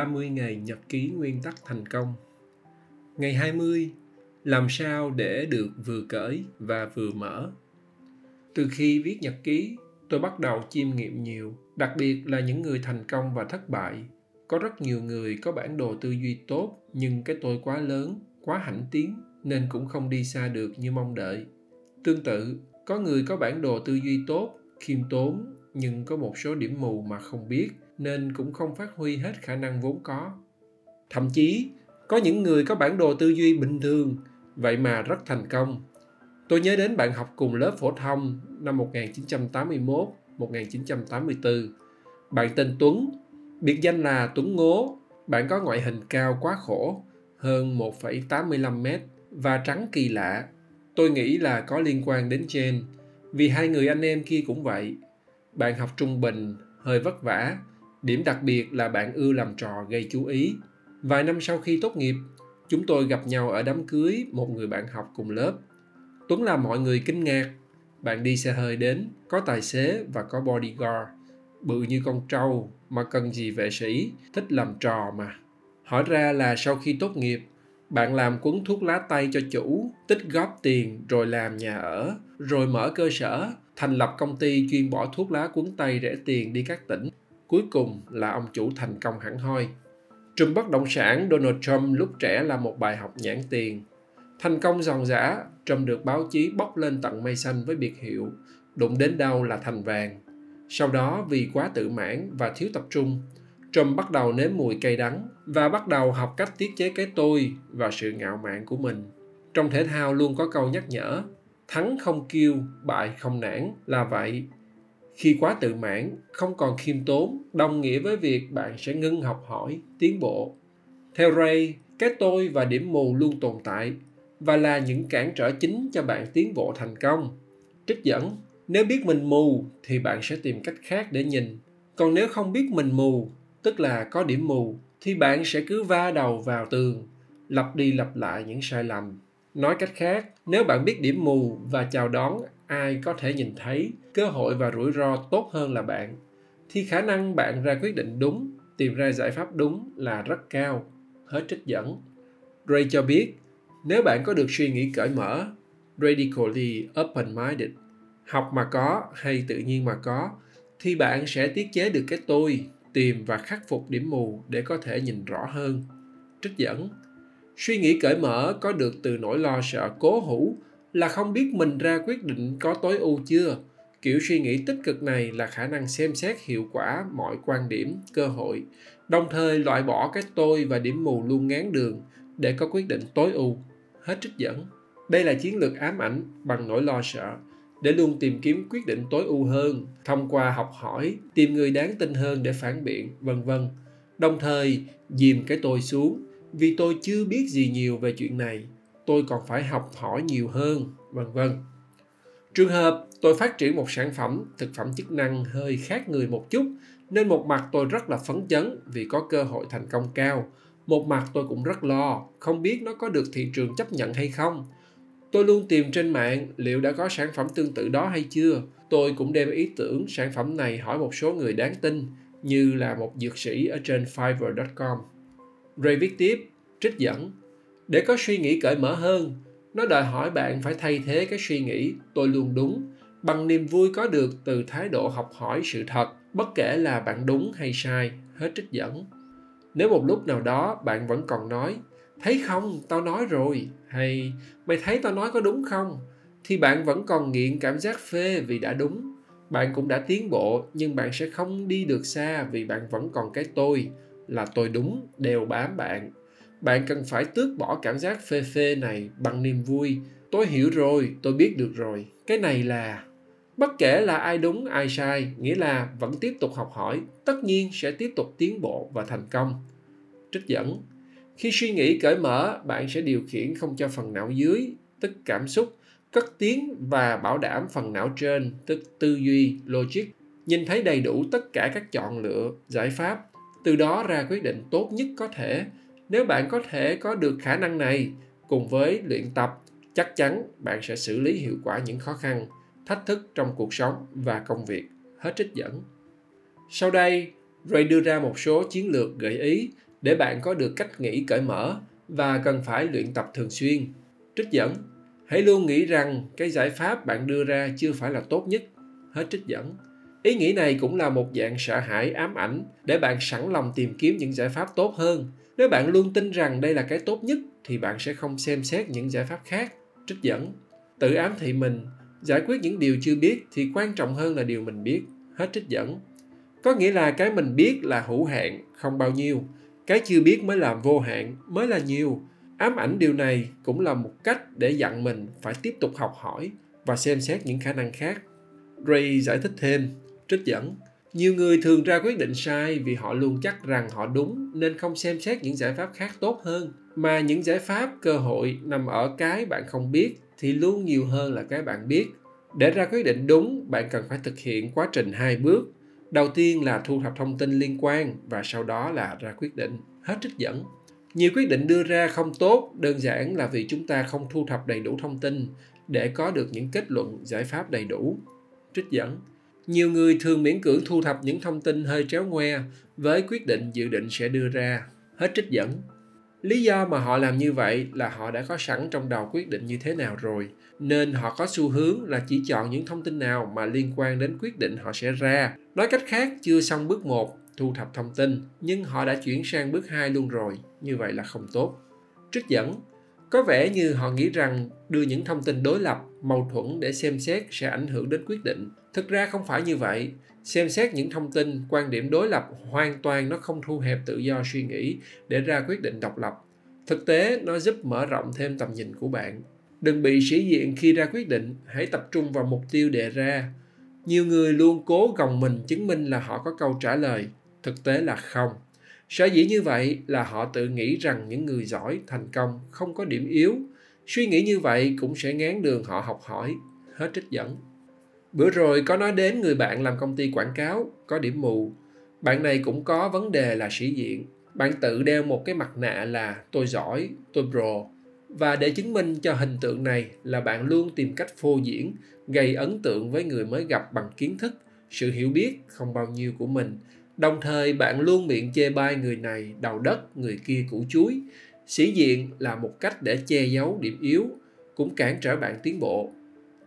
30 ngày nhật ký nguyên tắc thành công. Ngày 20, làm sao để được vừa cởi và vừa mở. Từ khi viết nhật ký, tôi bắt đầu chiêm nghiệm nhiều, đặc biệt là những người thành công và thất bại. Có rất nhiều người có bản đồ tư duy tốt, nhưng cái tôi quá lớn, quá hãnh tiến nên cũng không đi xa được như mong đợi. Tương tự, có người có bản đồ tư duy tốt, khiêm tốn nhưng có một số điểm mù mà không biết nên cũng không phát huy hết khả năng vốn có. Thậm chí, có những người có bản đồ tư duy bình thường, vậy mà rất thành công. Tôi nhớ đến bạn học cùng lớp phổ thông năm 1981, 1984. Bạn tên Tuấn, biệt danh là Tuấn Ngố. Bạn có ngoại hình cao quá khổ, hơn 1,85 mét và trắng kỳ lạ. Tôi nghĩ là có liên quan đến gen, vì hai người anh em kia cũng vậy. Bạn học trung bình, hơi vất vả, Điểm đặc biệt là bạn ưa làm trò gây chú ý. Vài năm sau khi tốt nghiệp, chúng tôi gặp nhau ở đám cưới một người bạn học cùng lớp. Tuấn làm mọi người kinh ngạc. Bạn đi xe hơi đến, có tài xế và có bodyguard. Bự như con trâu mà cần gì vệ sĩ, thích làm trò mà. Hỏi ra là sau khi tốt nghiệp, bạn làm cuốn thuốc lá tay cho chủ, tích góp tiền rồi làm nhà ở, rồi mở cơ sở, thành lập công ty chuyên bỏ thuốc lá cuốn tay rẻ tiền đi các tỉnh cuối cùng là ông chủ thành công hẳn hoi. Trùm bất động sản Donald Trump lúc trẻ là một bài học nhãn tiền. Thành công giòn giả, Trump được báo chí bốc lên tận mây xanh với biệt hiệu đụng đến đâu là thành vàng. Sau đó vì quá tự mãn và thiếu tập trung, Trump bắt đầu nếm mùi cay đắng và bắt đầu học cách tiết chế cái tôi và sự ngạo mạn của mình. Trong thể thao luôn có câu nhắc nhở, thắng không kêu, bại không nản là vậy khi quá tự mãn, không còn khiêm tốn, đồng nghĩa với việc bạn sẽ ngưng học hỏi, tiến bộ. Theo ray, cái tôi và điểm mù luôn tồn tại và là những cản trở chính cho bạn tiến bộ thành công. Trích dẫn, nếu biết mình mù thì bạn sẽ tìm cách khác để nhìn. Còn nếu không biết mình mù, tức là có điểm mù, thì bạn sẽ cứ va đầu vào tường, lặp đi lặp lại những sai lầm. Nói cách khác, nếu bạn biết điểm mù và chào đón ai có thể nhìn thấy, cơ hội và rủi ro tốt hơn là bạn. Thì khả năng bạn ra quyết định đúng, tìm ra giải pháp đúng là rất cao. Hết trích dẫn. Ray cho biết, nếu bạn có được suy nghĩ cởi mở, radically open-minded, học mà có hay tự nhiên mà có, thì bạn sẽ tiết chế được cái tôi, tìm và khắc phục điểm mù để có thể nhìn rõ hơn. Trích dẫn. Suy nghĩ cởi mở có được từ nỗi lo sợ cố hữu là không biết mình ra quyết định có tối ưu chưa. Kiểu suy nghĩ tích cực này là khả năng xem xét hiệu quả mọi quan điểm, cơ hội. Đồng thời loại bỏ cái tôi và điểm mù luôn ngán đường để có quyết định tối ưu. Hết trích dẫn. Đây là chiến lược ám ảnh bằng nỗi lo sợ, để luôn tìm kiếm quyết định tối ưu hơn, thông qua học hỏi, tìm người đáng tin hơn để phản biện, vân vân. Đồng thời, dìm cái tôi xuống, vì tôi chưa biết gì nhiều về chuyện này tôi còn phải học hỏi nhiều hơn, vân vân. Trường hợp tôi phát triển một sản phẩm, thực phẩm chức năng hơi khác người một chút, nên một mặt tôi rất là phấn chấn vì có cơ hội thành công cao. Một mặt tôi cũng rất lo, không biết nó có được thị trường chấp nhận hay không. Tôi luôn tìm trên mạng liệu đã có sản phẩm tương tự đó hay chưa. Tôi cũng đem ý tưởng sản phẩm này hỏi một số người đáng tin, như là một dược sĩ ở trên fiverr.com ray viết tiếp, trích dẫn để có suy nghĩ cởi mở hơn, nó đòi hỏi bạn phải thay thế cái suy nghĩ, tôi luôn đúng. Bằng niềm vui có được từ thái độ học hỏi sự thật, bất kể là bạn đúng hay sai, hết trích dẫn. Nếu một lúc nào đó bạn vẫn còn nói, thấy không, tao nói rồi, hay, mày thấy tao nói có đúng không? thì bạn vẫn còn nghiện cảm giác phê vì đã đúng. Bạn cũng đã tiến bộ, nhưng bạn sẽ không đi được xa vì bạn vẫn còn cái tôi là tôi đúng đều bám bạn bạn cần phải tước bỏ cảm giác phê phê này bằng niềm vui. Tôi hiểu rồi, tôi biết được rồi. Cái này là, bất kể là ai đúng, ai sai, nghĩa là vẫn tiếp tục học hỏi, tất nhiên sẽ tiếp tục tiến bộ và thành công. Trích dẫn, khi suy nghĩ cởi mở, bạn sẽ điều khiển không cho phần não dưới, tức cảm xúc, cất tiếng và bảo đảm phần não trên, tức tư duy, logic. Nhìn thấy đầy đủ tất cả các chọn lựa, giải pháp, từ đó ra quyết định tốt nhất có thể nếu bạn có thể có được khả năng này, cùng với luyện tập, chắc chắn bạn sẽ xử lý hiệu quả những khó khăn, thách thức trong cuộc sống và công việc hết trích dẫn sau đây, Ray đưa ra một số chiến lược gợi ý để bạn có được cách nghĩ cởi mở và cần phải luyện tập thường xuyên. Trích dẫn Hãy luôn nghĩ rằng cái giải pháp bạn đưa ra chưa phải là tốt nhất. Hết trích dẫn. Ý nghĩ này cũng là một dạng sợ hãi ám ảnh để bạn sẵn lòng tìm kiếm những giải pháp tốt hơn. Nếu bạn luôn tin rằng đây là cái tốt nhất thì bạn sẽ không xem xét những giải pháp khác. Trích dẫn. Tự ám thị mình, giải quyết những điều chưa biết thì quan trọng hơn là điều mình biết. Hết trích dẫn. Có nghĩa là cái mình biết là hữu hạn, không bao nhiêu. Cái chưa biết mới là vô hạn, mới là nhiều ám ảnh điều này cũng là một cách để dặn mình phải tiếp tục học hỏi và xem xét những khả năng khác ray giải thích thêm trích dẫn nhiều người thường ra quyết định sai vì họ luôn chắc rằng họ đúng nên không xem xét những giải pháp khác tốt hơn. Mà những giải pháp, cơ hội nằm ở cái bạn không biết thì luôn nhiều hơn là cái bạn biết. Để ra quyết định đúng, bạn cần phải thực hiện quá trình hai bước. Đầu tiên là thu thập thông tin liên quan và sau đó là ra quyết định. Hết trích dẫn. Nhiều quyết định đưa ra không tốt, đơn giản là vì chúng ta không thu thập đầy đủ thông tin để có được những kết luận giải pháp đầy đủ. Trích dẫn nhiều người thường miễn cưỡng thu thập những thông tin hơi tréo ngoe với quyết định dự định sẽ đưa ra. Hết trích dẫn. Lý do mà họ làm như vậy là họ đã có sẵn trong đầu quyết định như thế nào rồi nên họ có xu hướng là chỉ chọn những thông tin nào mà liên quan đến quyết định họ sẽ ra. Nói cách khác chưa xong bước 1 thu thập thông tin nhưng họ đã chuyển sang bước 2 luôn rồi, như vậy là không tốt. Trích dẫn có vẻ như họ nghĩ rằng đưa những thông tin đối lập, mâu thuẫn để xem xét sẽ ảnh hưởng đến quyết định. Thực ra không phải như vậy. Xem xét những thông tin, quan điểm đối lập hoàn toàn nó không thu hẹp tự do suy nghĩ để ra quyết định độc lập. Thực tế, nó giúp mở rộng thêm tầm nhìn của bạn. Đừng bị sĩ diện khi ra quyết định, hãy tập trung vào mục tiêu đề ra. Nhiều người luôn cố gồng mình chứng minh là họ có câu trả lời, thực tế là không sở dĩ như vậy là họ tự nghĩ rằng những người giỏi thành công không có điểm yếu. Suy nghĩ như vậy cũng sẽ ngán đường họ học hỏi, hết trích dẫn. Bữa rồi có nói đến người bạn làm công ty quảng cáo, có điểm mù. Bạn này cũng có vấn đề là sĩ diện. Bạn tự đeo một cái mặt nạ là tôi giỏi, tôi pro. Và để chứng minh cho hình tượng này là bạn luôn tìm cách phô diễn, gây ấn tượng với người mới gặp bằng kiến thức, sự hiểu biết không bao nhiêu của mình. Đồng thời bạn luôn miệng chê bai người này đầu đất, người kia củ chuối. Sĩ diện là một cách để che giấu điểm yếu, cũng cản trở bạn tiến bộ.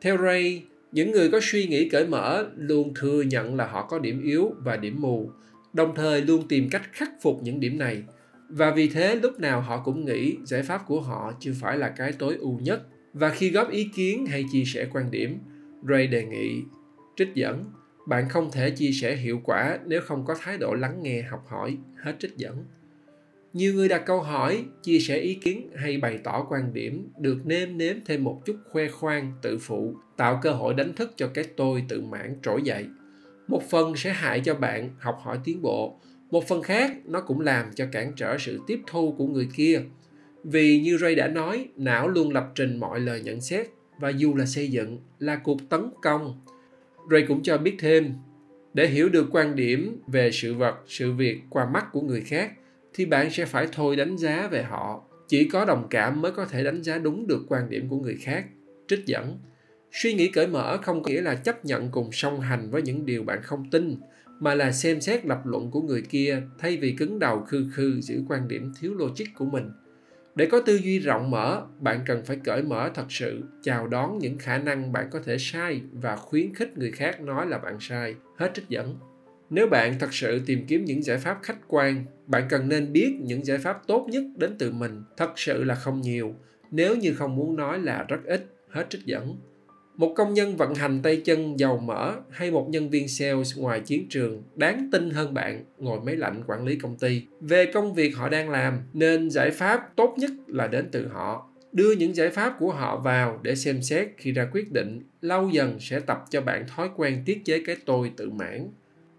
Theo Ray, những người có suy nghĩ cởi mở luôn thừa nhận là họ có điểm yếu và điểm mù, đồng thời luôn tìm cách khắc phục những điểm này. Và vì thế lúc nào họ cũng nghĩ giải pháp của họ chưa phải là cái tối ưu nhất. Và khi góp ý kiến hay chia sẻ quan điểm, Ray đề nghị trích dẫn bạn không thể chia sẻ hiệu quả nếu không có thái độ lắng nghe, học hỏi, hết trích dẫn. Nhiều người đặt câu hỏi, chia sẻ ý kiến hay bày tỏ quan điểm được nêm nếm thêm một chút khoe khoang, tự phụ, tạo cơ hội đánh thức cho cái tôi tự mãn trỗi dậy. Một phần sẽ hại cho bạn học hỏi tiến bộ, một phần khác nó cũng làm cho cản trở sự tiếp thu của người kia. Vì như ray đã nói, não luôn lập trình mọi lời nhận xét và dù là xây dựng là cuộc tấn công. Ray cũng cho biết thêm, để hiểu được quan điểm về sự vật, sự việc qua mắt của người khác, thì bạn sẽ phải thôi đánh giá về họ. Chỉ có đồng cảm mới có thể đánh giá đúng được quan điểm của người khác. Trích dẫn, suy nghĩ cởi mở không nghĩa là chấp nhận cùng song hành với những điều bạn không tin, mà là xem xét lập luận của người kia thay vì cứng đầu khư khư giữ quan điểm thiếu logic của mình để có tư duy rộng mở, bạn cần phải cởi mở thật sự, chào đón những khả năng bạn có thể sai và khuyến khích người khác nói là bạn sai. Hết trích dẫn. Nếu bạn thật sự tìm kiếm những giải pháp khách quan, bạn cần nên biết những giải pháp tốt nhất đến từ mình. Thật sự là không nhiều. Nếu như không muốn nói là rất ít. Hết trích dẫn một công nhân vận hành tay chân giàu mỡ hay một nhân viên sales ngoài chiến trường đáng tin hơn bạn ngồi máy lạnh quản lý công ty. Về công việc họ đang làm, nên giải pháp tốt nhất là đến từ họ. Đưa những giải pháp của họ vào để xem xét khi ra quyết định, lâu dần sẽ tập cho bạn thói quen tiết chế cái tôi tự mãn.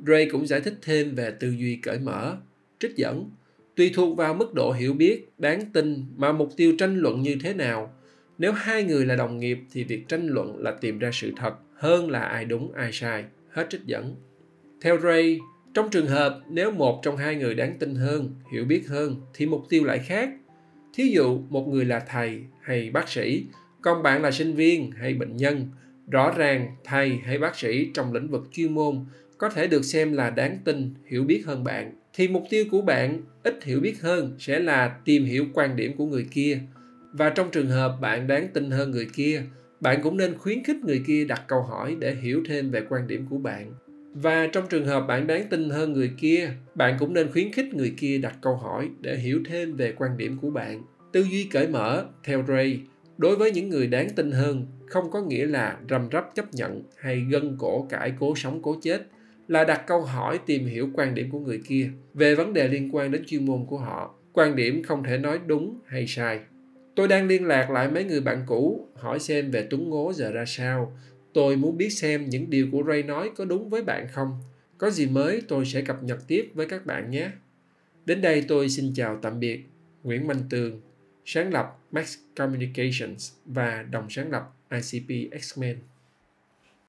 Ray cũng giải thích thêm về tư duy cởi mở, trích dẫn. Tùy thuộc vào mức độ hiểu biết, đáng tin mà mục tiêu tranh luận như thế nào nếu hai người là đồng nghiệp thì việc tranh luận là tìm ra sự thật hơn là ai đúng ai sai. Hết trích dẫn. Theo Ray, trong trường hợp nếu một trong hai người đáng tin hơn, hiểu biết hơn thì mục tiêu lại khác. Thí dụ một người là thầy hay bác sĩ, còn bạn là sinh viên hay bệnh nhân. Rõ ràng thầy hay bác sĩ trong lĩnh vực chuyên môn có thể được xem là đáng tin hiểu biết hơn bạn thì mục tiêu của bạn ít hiểu biết hơn sẽ là tìm hiểu quan điểm của người kia và trong trường hợp bạn đáng tin hơn người kia, bạn cũng nên khuyến khích người kia đặt câu hỏi để hiểu thêm về quan điểm của bạn. Và trong trường hợp bạn đáng tin hơn người kia, bạn cũng nên khuyến khích người kia đặt câu hỏi để hiểu thêm về quan điểm của bạn. Tư duy cởi mở, theo ray, đối với những người đáng tin hơn, không có nghĩa là rầm rắp chấp nhận hay gân cổ cãi cố sống cố chết, là đặt câu hỏi tìm hiểu quan điểm của người kia về vấn đề liên quan đến chuyên môn của họ, quan điểm không thể nói đúng hay sai tôi đang liên lạc lại mấy người bạn cũ, hỏi xem về tuấn ngố giờ ra sao. Tôi muốn biết xem những điều của ray nói có đúng với bạn không. Có gì mới, tôi sẽ cập nhật tiếp với các bạn nhé. Đến đây tôi xin chào tạm biệt, nguyễn minh tường, sáng lập max communications và đồng sáng lập icp x-men.